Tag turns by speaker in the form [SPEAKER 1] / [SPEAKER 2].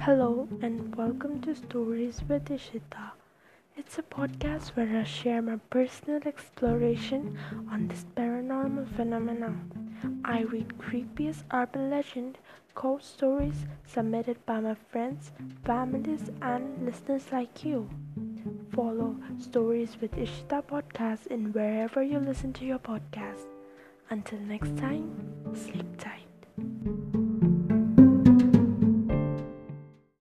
[SPEAKER 1] Hello and welcome to Stories with Ishita. It's a podcast where I share my personal exploration on this paranormal phenomena. I read creepiest urban legend, ghost stories submitted by my friends, families, and listeners like you. Follow Stories with Ishita podcast in wherever you listen to your podcast. Until next time.